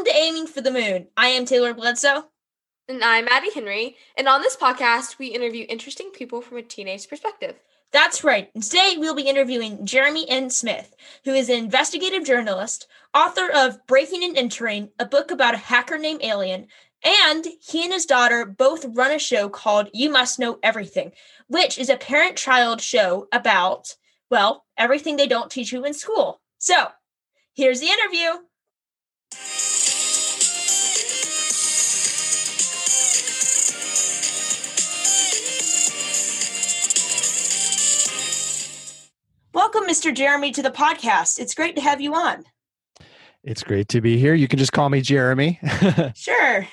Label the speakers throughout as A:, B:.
A: Welcome to Aiming for the Moon. I am Taylor Bledsoe.
B: And I'm Maddie Henry. And on this podcast, we interview interesting people from a teenage perspective.
A: That's right. And today we'll be interviewing Jeremy N. Smith, who is an investigative journalist, author of Breaking and Entering, a book about a hacker named Alien, and he and his daughter both run a show called You Must Know Everything, which is a parent child show about, well, everything they don't teach you in school. So, here's the interview. Welcome, Mr. Jeremy, to the podcast. It's great to have you on.
C: It's great to be here. You can just call me Jeremy.
A: sure.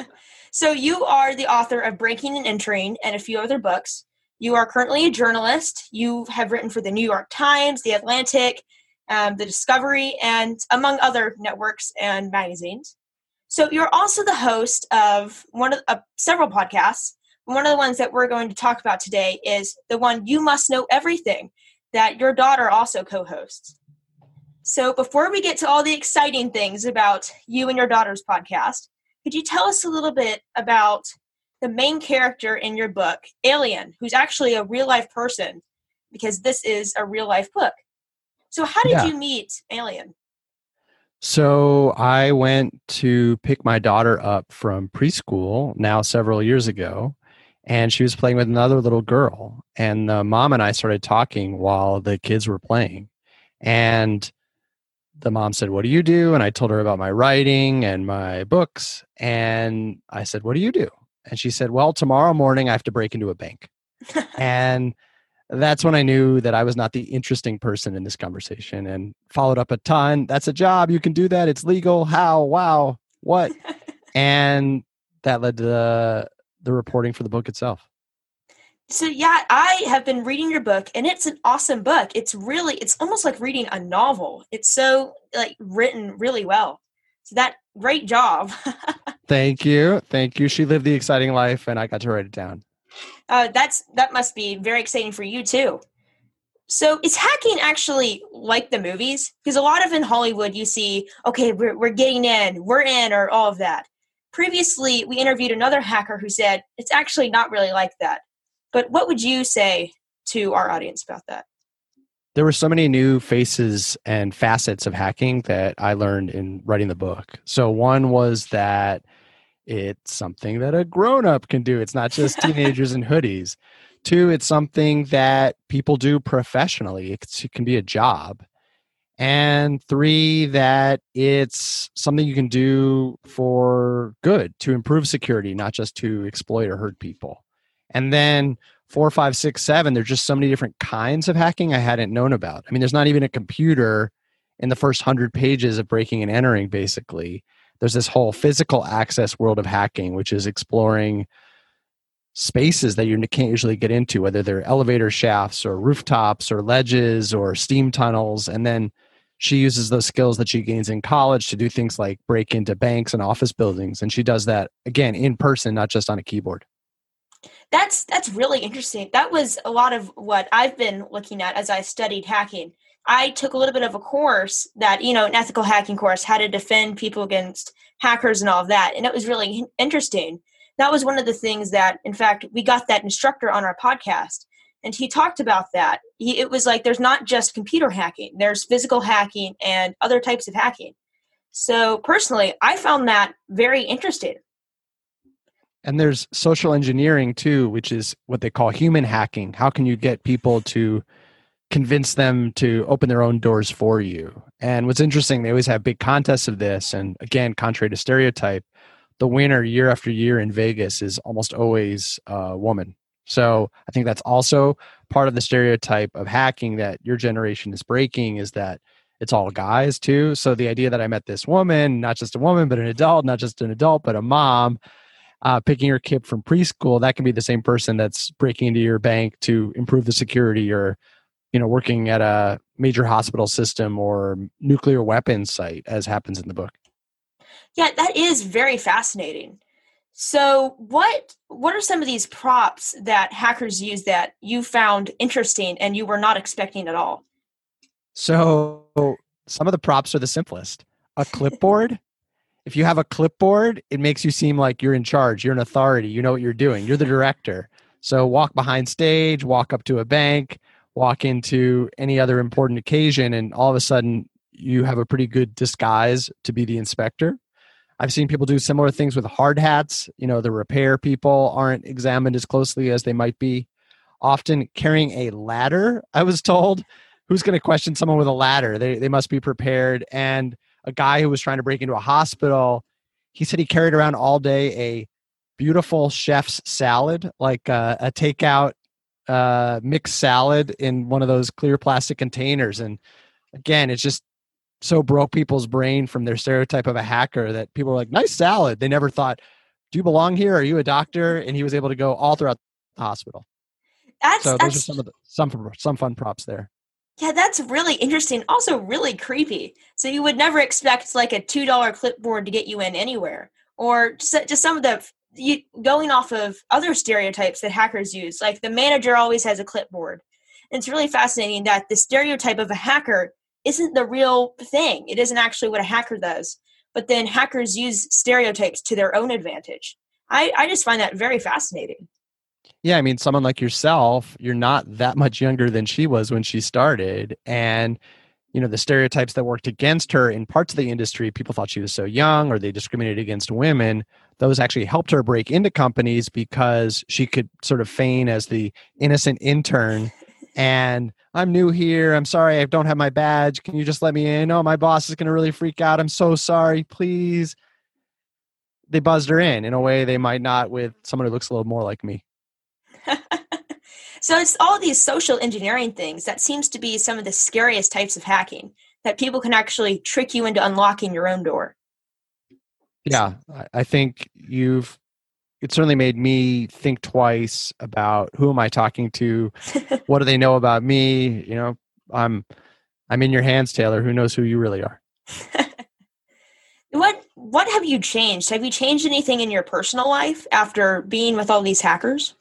A: so, you are the author of Breaking and Entering and a few other books. You are currently a journalist. You have written for the New York Times, The Atlantic, um, The Discovery, and among other networks and magazines. So, you're also the host of one of uh, several podcasts. One of the ones that we're going to talk about today is the one You Must Know Everything that your daughter also co hosts. So, before we get to all the exciting things about you and your daughter's podcast, could you tell us a little bit about the main character in your book, Alien, who's actually a real life person, because this is a real life book? So, how did yeah. you meet Alien?
C: So, I went to pick my daughter up from preschool now several years ago, and she was playing with another little girl. And the mom and I started talking while the kids were playing. And the mom said, What do you do? And I told her about my writing and my books. And I said, What do you do? And she said, Well, tomorrow morning I have to break into a bank. and that's when I knew that I was not the interesting person in this conversation and followed up a ton. That's a job. You can do that. It's legal. How? Wow. What? and that led to the, the reporting for the book itself.
A: So yeah, I have been reading your book and it's an awesome book. It's really it's almost like reading a novel. It's so like written really well. So that great job.
C: Thank you. Thank you. She lived the exciting life and I got to write it down.
A: Uh, that's that must be very exciting for you too. So is hacking actually like the movies? Because a lot of in Hollywood you see, okay, we're, we're getting in, we're in, or all of that. Previously, we interviewed another hacker who said it's actually not really like that. But what would you say to our audience about that?
C: There were so many new faces and facets of hacking that I learned in writing the book. So, one was that it's something that a grown up can do, it's not just teenagers in hoodies. Two, it's something that people do professionally, it can be a job. And three, that it's something you can do for good to improve security, not just to exploit or hurt people. And then four, five, six, seven, there's just so many different kinds of hacking I hadn't known about. I mean, there's not even a computer in the first hundred pages of breaking and entering, basically. There's this whole physical access world of hacking, which is exploring spaces that you can't usually get into, whether they're elevator shafts or rooftops or ledges or steam tunnels. And then she uses those skills that she gains in college to do things like break into banks and office buildings. And she does that again in person, not just on a keyboard
A: that's that's really interesting. That was a lot of what I've been looking at as I studied hacking. I took a little bit of a course that, you know, an ethical hacking course, how to defend people against hackers and all of that. And it was really interesting. That was one of the things that, in fact, we got that instructor on our podcast. And he talked about that. He, it was like there's not just computer hacking, there's physical hacking and other types of hacking. So, personally, I found that very interesting.
C: And there's social engineering too, which is what they call human hacking. How can you get people to convince them to open their own doors for you? And what's interesting, they always have big contests of this. And again, contrary to stereotype, the winner year after year in Vegas is almost always a woman. So I think that's also part of the stereotype of hacking that your generation is breaking is that it's all guys too. So the idea that I met this woman, not just a woman, but an adult, not just an adult, but a mom uh, picking your kid from preschool, that can be the same person that's breaking into your bank to improve the security or, you know, working at a major hospital system or nuclear weapons site, as happens in the book.
A: Yeah, that is very fascinating. So, what what are some of these props that hackers use that you found interesting and you were not expecting at all?
C: So, some of the props are the simplest. A clipboard if you have a clipboard, it makes you seem like you're in charge, you're an authority, you know what you're doing, you're the director. So walk behind stage, walk up to a bank, walk into any other important occasion, and all of a sudden you have a pretty good disguise to be the inspector. I've seen people do similar things with hard hats. You know, the repair people aren't examined as closely as they might be. Often carrying a ladder, I was told. Who's going to question someone with a ladder? They, they must be prepared. And a guy who was trying to break into a hospital, he said he carried around all day a beautiful chef's salad, like uh, a takeout uh, mixed salad in one of those clear plastic containers. And again, it's just so broke people's brain from their stereotype of a hacker that people were like, nice salad. They never thought, do you belong here? Are you a doctor? And he was able to go all throughout the hospital.
A: That's,
C: so
A: that's,
C: those are some of the some some fun props there.
A: Yeah, that's really interesting. Also, really creepy. So you would never expect like a two dollar clipboard to get you in anywhere, or just, some of the you, going off of other stereotypes that hackers use. Like the manager always has a clipboard. And it's really fascinating that the stereotype of a hacker isn't the real thing. It isn't actually what a hacker does. But then hackers use stereotypes to their own advantage. I, I just find that very fascinating.
C: Yeah, I mean, someone like yourself, you're not that much younger than she was when she started. And, you know, the stereotypes that worked against her in parts of the industry, people thought she was so young or they discriminated against women. Those actually helped her break into companies because she could sort of feign as the innocent intern and I'm new here. I'm sorry, I don't have my badge. Can you just let me in? Oh, my boss is going to really freak out. I'm so sorry. Please. They buzzed her in in a way they might not with someone who looks a little more like me.
A: so it's all these social engineering things that seems to be some of the scariest types of hacking that people can actually trick you into unlocking your own door.
C: Yeah, I think you've it certainly made me think twice about who am I talking to? what do they know about me? You know, I'm I'm in your hands, Taylor. Who knows who you really are?
A: what what have you changed? Have you changed anything in your personal life after being with all these hackers?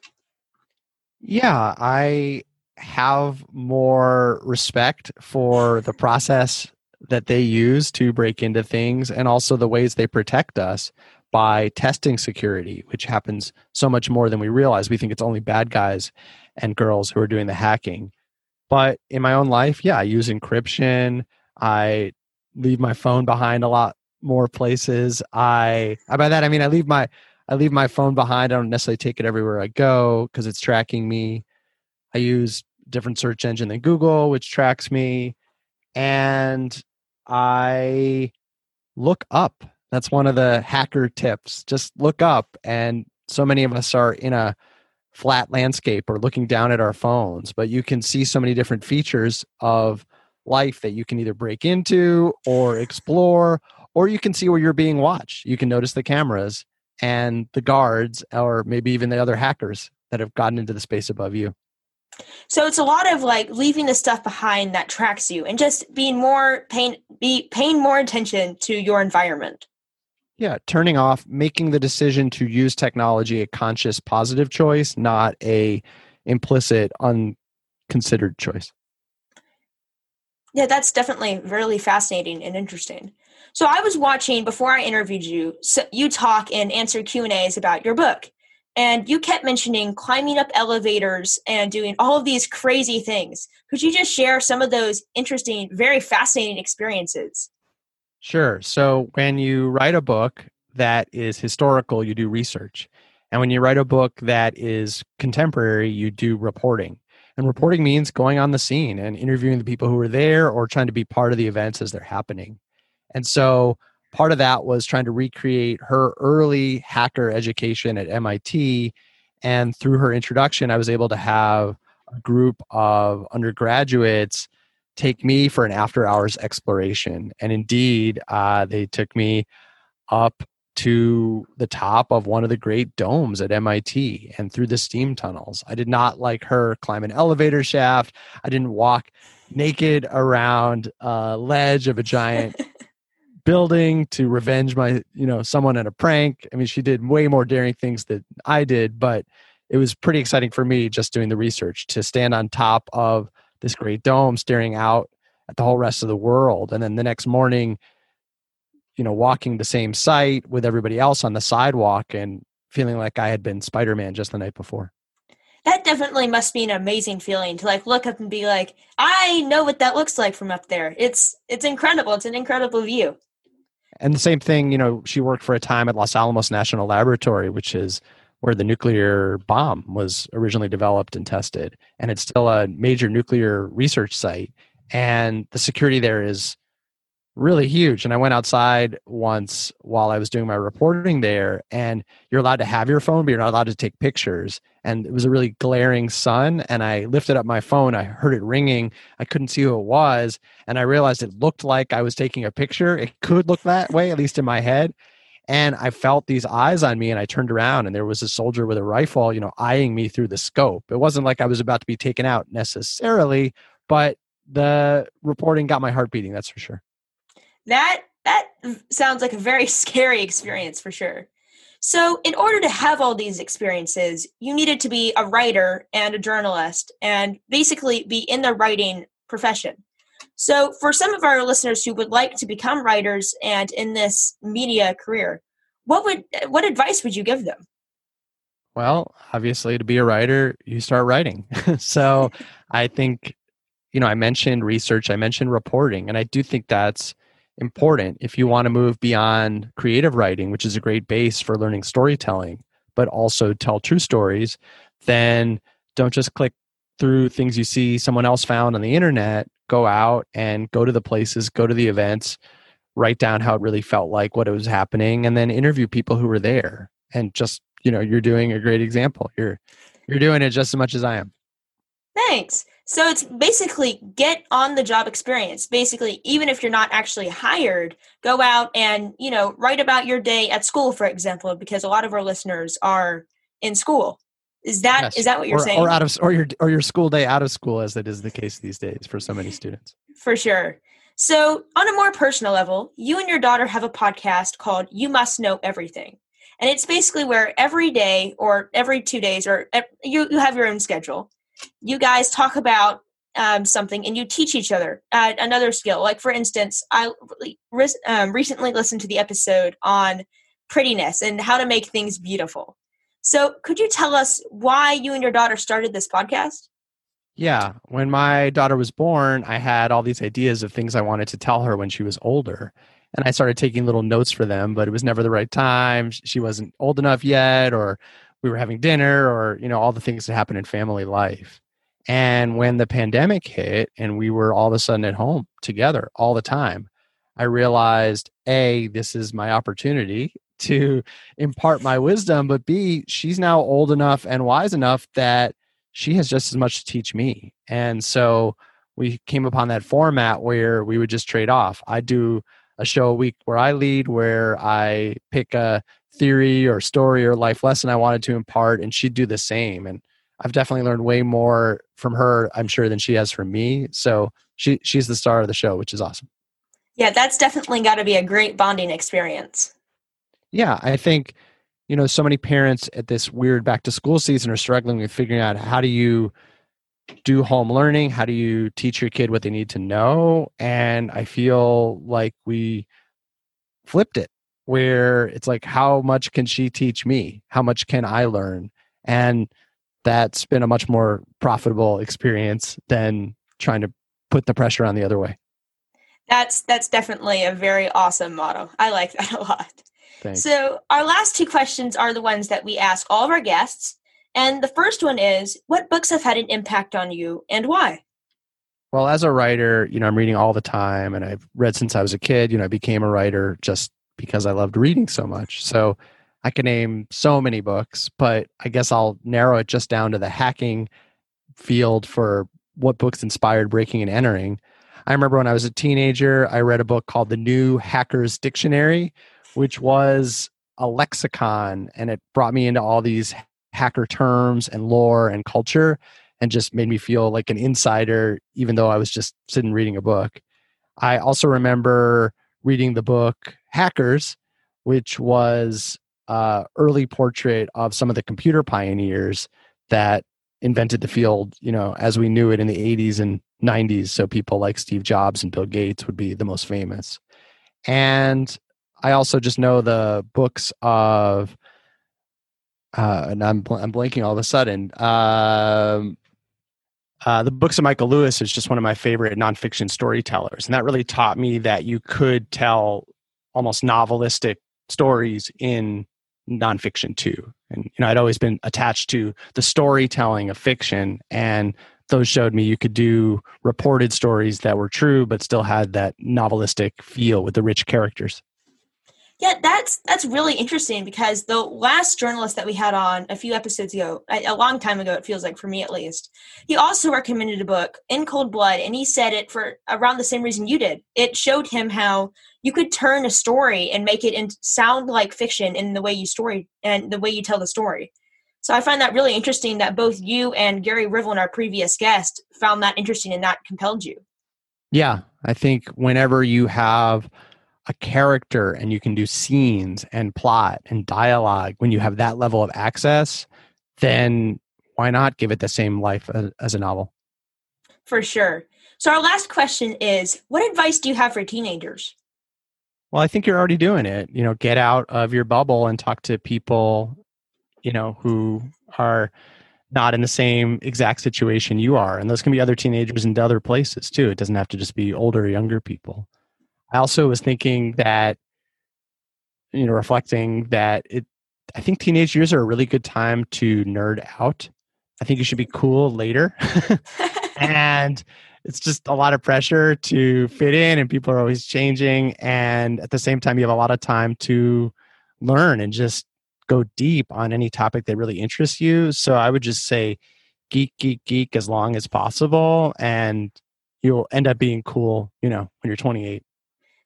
C: Yeah, I have more respect for the process that they use to break into things and also the ways they protect us by testing security, which happens so much more than we realize. We think it's only bad guys and girls who are doing the hacking. But in my own life, yeah, I use encryption. I leave my phone behind a lot more places. I by that I mean I leave my I leave my phone behind. I don't necessarily take it everywhere I go because it's tracking me. I use different search engine than Google, which tracks me. And I look up that's one of the hacker tips. Just look up. And so many of us are in a flat landscape or looking down at our phones, but you can see so many different features of life that you can either break into or explore, or you can see where you're being watched. You can notice the cameras and the guards, or maybe even the other hackers that have gotten into the space above you.
A: So it's a lot of like leaving the stuff behind that tracks you and just being more paying be paying more attention to your environment.
C: Yeah, turning off, making the decision to use technology a conscious positive choice, not a implicit unconsidered choice.
A: Yeah, that's definitely really fascinating and interesting. So I was watching before I interviewed you, so you talk and answer Q&As about your book. And you kept mentioning climbing up elevators and doing all of these crazy things. Could you just share some of those interesting, very fascinating experiences?
C: Sure. So when you write a book that is historical, you do research. And when you write a book that is contemporary, you do reporting. And reporting means going on the scene and interviewing the people who are there or trying to be part of the events as they're happening. And so part of that was trying to recreate her early hacker education at MIT. And through her introduction, I was able to have a group of undergraduates take me for an after hours exploration. And indeed, uh, they took me up to the top of one of the great domes at MIT and through the steam tunnels. I did not like her climb an elevator shaft. I didn't walk naked around a ledge of a giant building to revenge my, you know, someone at a prank. I mean, she did way more daring things than I did, but it was pretty exciting for me just doing the research to stand on top of this great dome staring out at the whole rest of the world. And then the next morning, you know, walking the same site with everybody else on the sidewalk and feeling like I had been Spider Man just the night before.
A: That definitely must be an amazing feeling to like look up and be like, I know what that looks like from up there. It's it's incredible. It's an incredible view.
C: And the same thing, you know, she worked for a time at Los Alamos National Laboratory, which is where the nuclear bomb was originally developed and tested. And it's still a major nuclear research site. And the security there is really huge. And I went outside once while I was doing my reporting there, and you're allowed to have your phone, but you're not allowed to take pictures. And it was a really glaring sun. And I lifted up my phone, I heard it ringing. I couldn't see who it was. And I realized it looked like I was taking a picture. It could look that way, at least in my head. And I felt these eyes on me, and I turned around, and there was a soldier with a rifle, you know, eyeing me through the scope. It wasn't like I was about to be taken out necessarily, but the reporting got my heart beating, that's for sure.
A: That that sounds like a very scary experience for sure. So, in order to have all these experiences, you needed to be a writer and a journalist and basically be in the writing profession. So, for some of our listeners who would like to become writers and in this media career, what would what advice would you give them?
C: Well, obviously to be a writer, you start writing. so, I think you know, I mentioned research, I mentioned reporting, and I do think that's important if you want to move beyond creative writing, which is a great base for learning storytelling, but also tell true stories, then don't just click through things you see someone else found on the internet. Go out and go to the places, go to the events, write down how it really felt like, what it was happening, and then interview people who were there. And just, you know, you're doing a great example. You're you're doing it just as much as I am.
A: Thanks. So it's basically get on the job experience. Basically, even if you're not actually hired, go out and, you know, write about your day at school, for example, because a lot of our listeners are in school. Is that yes. is that what you're
C: or,
A: saying?
C: Or out of or your or your school day out of school as it is the case these days for so many students.
A: For sure. So, on a more personal level, you and your daughter have a podcast called You Must Know Everything. And it's basically where every day or every 2 days or you you have your own schedule you guys talk about um, something and you teach each other uh, another skill. Like, for instance, I um, recently listened to the episode on prettiness and how to make things beautiful. So, could you tell us why you and your daughter started this podcast?
C: Yeah. When my daughter was born, I had all these ideas of things I wanted to tell her when she was older. And I started taking little notes for them, but it was never the right time. She wasn't old enough yet, or we were having dinner or you know all the things that happen in family life and when the pandemic hit and we were all of a sudden at home together all the time i realized a this is my opportunity to impart my wisdom but b she's now old enough and wise enough that she has just as much to teach me and so we came upon that format where we would just trade off i do a show a week where i lead where i pick a theory or story or life lesson I wanted to impart, and she'd do the same. And I've definitely learned way more from her, I'm sure, than she has from me. So she she's the star of the show, which is awesome.
A: Yeah, that's definitely got to be a great bonding experience.
C: Yeah, I think you know so many parents at this weird back to school season are struggling with figuring out how do you do home learning, how do you teach your kid what they need to know, and I feel like we flipped it where it's like how much can she teach me? How much can i learn? And that's been a much more profitable experience than trying to put the pressure on the other way.
A: That's that's definitely a very awesome motto. I like that a lot Thanks. so our last two questions are the ones that we ask all of our guests and the first one is what books have had an impact on you and why
C: well as a writer you know i'm reading all the time and i've read since i was a kid you know i became a writer just because I loved reading so much. So I can name so many books, but I guess I'll narrow it just down to the hacking field for what books inspired breaking and entering. I remember when I was a teenager, I read a book called The New Hacker's Dictionary, which was a lexicon and it brought me into all these hacker terms and lore and culture and just made me feel like an insider, even though I was just sitting reading a book. I also remember reading the book Hackers, which was uh, early portrait of some of the computer pioneers that invented the field, you know, as we knew it in the 80s and 90s. So people like Steve Jobs and Bill Gates would be the most famous. And I also just know the books of, uh, and I'm bl- I'm blanking all of a sudden. Um, uh, the books of Michael Lewis is just one of my favorite nonfiction storytellers, and that really taught me that you could tell almost novelistic stories in nonfiction too. And you know, I'd always been attached to the storytelling of fiction, and those showed me you could do reported stories that were true, but still had that novelistic feel with the rich characters.
A: Yeah, that's that's really interesting because the last journalist that we had on a few episodes ago, a, long time ago, it feels like for me at least, he also recommended a book in Cold Blood, and he said it for around the same reason you did. It showed him how you could turn a story and make it and sound like fiction in the way you story and the way you tell the story. So I find that really interesting that both you and Gary Rivlin, our previous guest, found that interesting and that compelled you.
C: Yeah, I think whenever you have a character and you can do scenes and plot and dialogue when you have that level of access then why not give it the same life as, as, a novel?
A: For sure. So our last question is what advice do you have for teenagers?
C: Well i think you're already doing it. You know get out of your bubble and talk to people you know who are not in the same exact situation you are. And those can be other teenagers in other places too. It doesn't have to just be older or younger people I also was thinking that, you know, reflecting that it, I think teenage years are a really good time to nerd out. I think you should be cool later. and it's just a lot of pressure to fit in, and people are always changing. And at the same time, you have a lot of time to learn and just go deep on any topic that really interests you. So I would just say geek, geek, geek as long as possible. And you'll end up being cool, you know, when you're 28.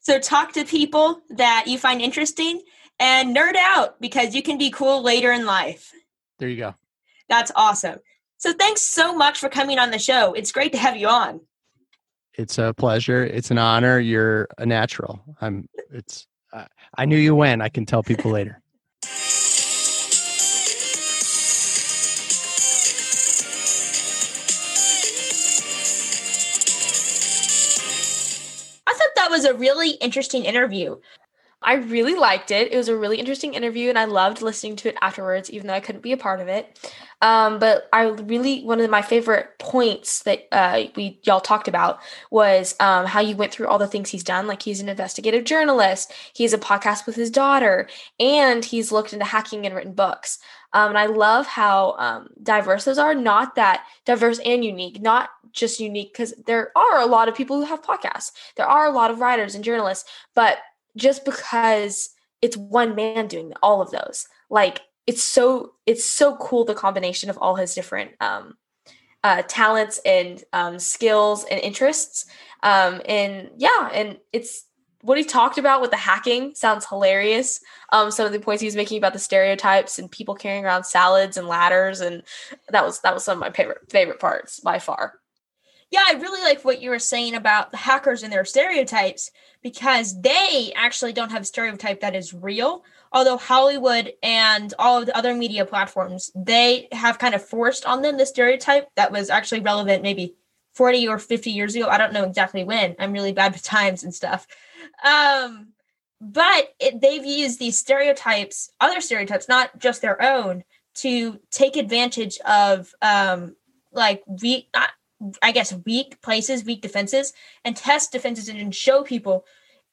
A: So talk to people that you find interesting and nerd out because you can be cool later in life.
C: There you go.
A: That's awesome. So thanks so much for coming on the show. It's great to have you on.
C: It's a pleasure. It's an honor. You're a natural. I'm it's uh, I knew you when. I can tell people later.
A: Was a really interesting interview.
B: I really liked it. It was a really interesting interview, and I loved listening to it afterwards, even though I couldn't be a part of it. Um, but I really one of my favorite points that uh, we y'all talked about was um, how you went through all the things he's done. Like he's an investigative journalist, he has a podcast with his daughter, and he's looked into hacking and written books. Um, and I love how um, diverse those are. Not that diverse and unique, not just unique because there are a lot of people who have podcasts. There are a lot of writers and journalists, but just because it's one man doing all of those, like it's so it's so cool the combination of all his different um, uh, talents and um, skills and interests. Um, and yeah, and it's what he talked about with the hacking sounds hilarious. Um, some of the points he was making about the stereotypes and people carrying around salads and ladders, and that was that was some of my favorite favorite parts by far.
A: Yeah, I really like what you were saying about the hackers and their stereotypes because they actually don't have a stereotype that is real. Although Hollywood and all of the other media platforms, they have kind of forced on them the stereotype that was actually relevant maybe 40 or 50 years ago. I don't know exactly when. I'm really bad with times and stuff. Um, but it, they've used these stereotypes, other stereotypes, not just their own, to take advantage of um, like we not, I guess, weak places, weak defenses, and test defenses and show people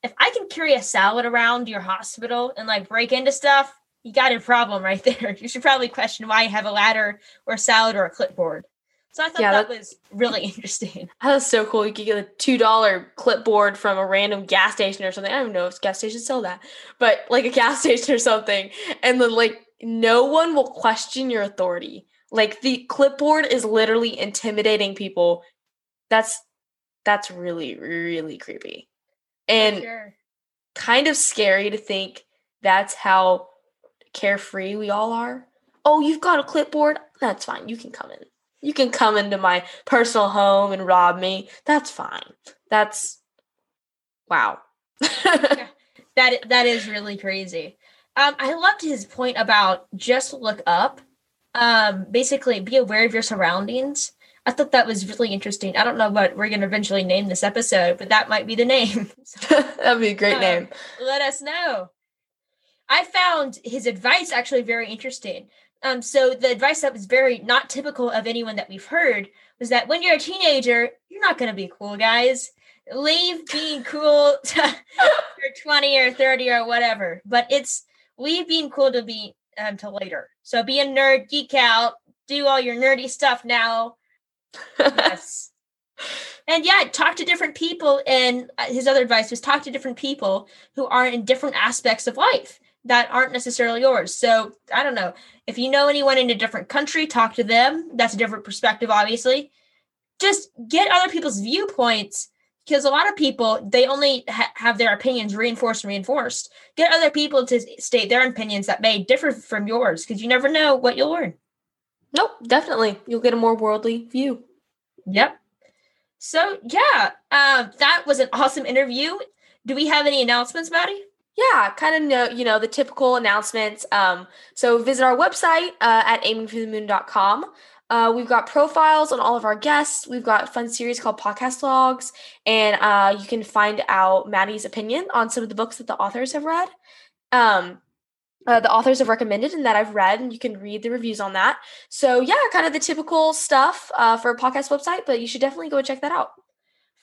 A: if I can carry a salad around your hospital and like break into stuff, you got a problem right there. You should probably question why you have a ladder or a salad or a clipboard. So I thought yeah, that, that, was really interesting.
B: That's so cool. You could get a two dollar clipboard from a random gas station or something. I don't know if gas stations sell that, but like a gas station or something, and then like no one will question your authority. Like the clipboard is literally intimidating people. That's that's really really creepy, and sure. kind of scary to think that's how carefree we all are. Oh, you've got a clipboard. That's fine. You can come in you can come into my personal home and rob me. That's fine. That's wow.
A: yeah, that that is really crazy. Um, I loved his point about just look up. Um, basically, be aware of your surroundings. I thought that was really interesting. I don't know what we're going to eventually name this episode, but that might be the name.
B: That'd be a great um, name.
A: Let us know. I found his advice actually very interesting. Um, so the advice that was very not typical of anyone that we've heard was that when you're a teenager, you're not going to be cool, guys. Leave being cool to you're 20 or 30 or whatever. But it's leave being cool to be um, to later. So be a nerd, geek out, do all your nerdy stuff now. yes. And yeah, talk to different people. And uh, his other advice was talk to different people who are in different aspects of life that aren't necessarily yours. So I don't know. If you know anyone in a different country, talk to them. That's a different perspective, obviously. Just get other people's viewpoints because a lot of people they only ha- have their opinions reinforced and reinforced. Get other people to state their opinions that may differ from yours because you never know what you'll learn.
B: Nope, definitely. You'll get a more worldly view.
A: Yep. So yeah, uh, that was an awesome interview. Do we have any announcements, Maddie?
B: Yeah, kind of know, you know, the typical announcements. Um, so visit our website uh, at aimingforthemoon.com. Uh, we've got profiles on all of our guests. We've got fun series called Podcast Logs, and uh, you can find out Maddie's opinion on some of the books that the authors have read. Um, uh, the authors have recommended and that I've read, and you can read the reviews on that. So, yeah, kind of the typical stuff uh, for a podcast website, but you should definitely go check that out.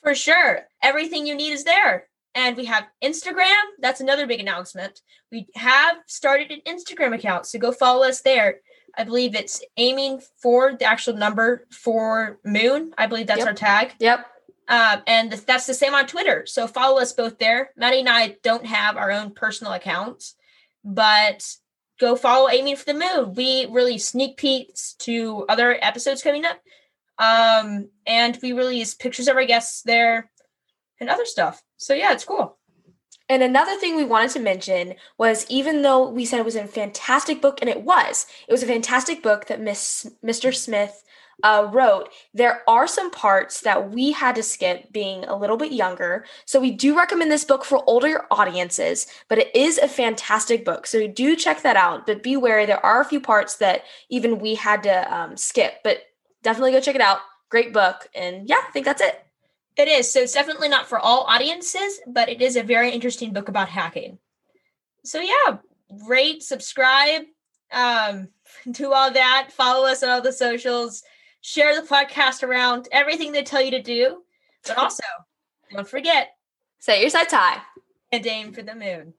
A: For sure. Everything you need is there. And we have Instagram. That's another big announcement. We have started an Instagram account, so go follow us there. I believe it's aiming for the actual number for Moon. I believe that's
B: Yep.
A: our tag.
B: Yep.
A: Um, and that's the same on Twitter. So follow us both there. Maddie and I don't have our own personal accounts, but go follow Aiming for the Moon. We release sneak peeks to other episodes coming up. Um, and we release pictures of our guests there and other stuff. So yeah, it's cool.
B: And another thing we wanted to mention was even though we said it was a fantastic book, and it was, it was a fantastic book that Miss Mr. Smith uh, wrote, there are some parts that we had to skip being a little bit younger. So we do recommend this book for older audiences, but it is a fantastic book. So do check that out. But be wary, there are a few parts that even we had to um, skip, but definitely go check it out. Great book. And yeah, I think that's it.
A: It is. So it's definitely not for all audiences, but it is a very interesting book about hacking. So yeah, rate, subscribe, um, do all that. Follow us on all the socials. Share the podcast around. Everything they tell you to do. But also, don't forget
B: Set your sights high.
A: and aim for the moon.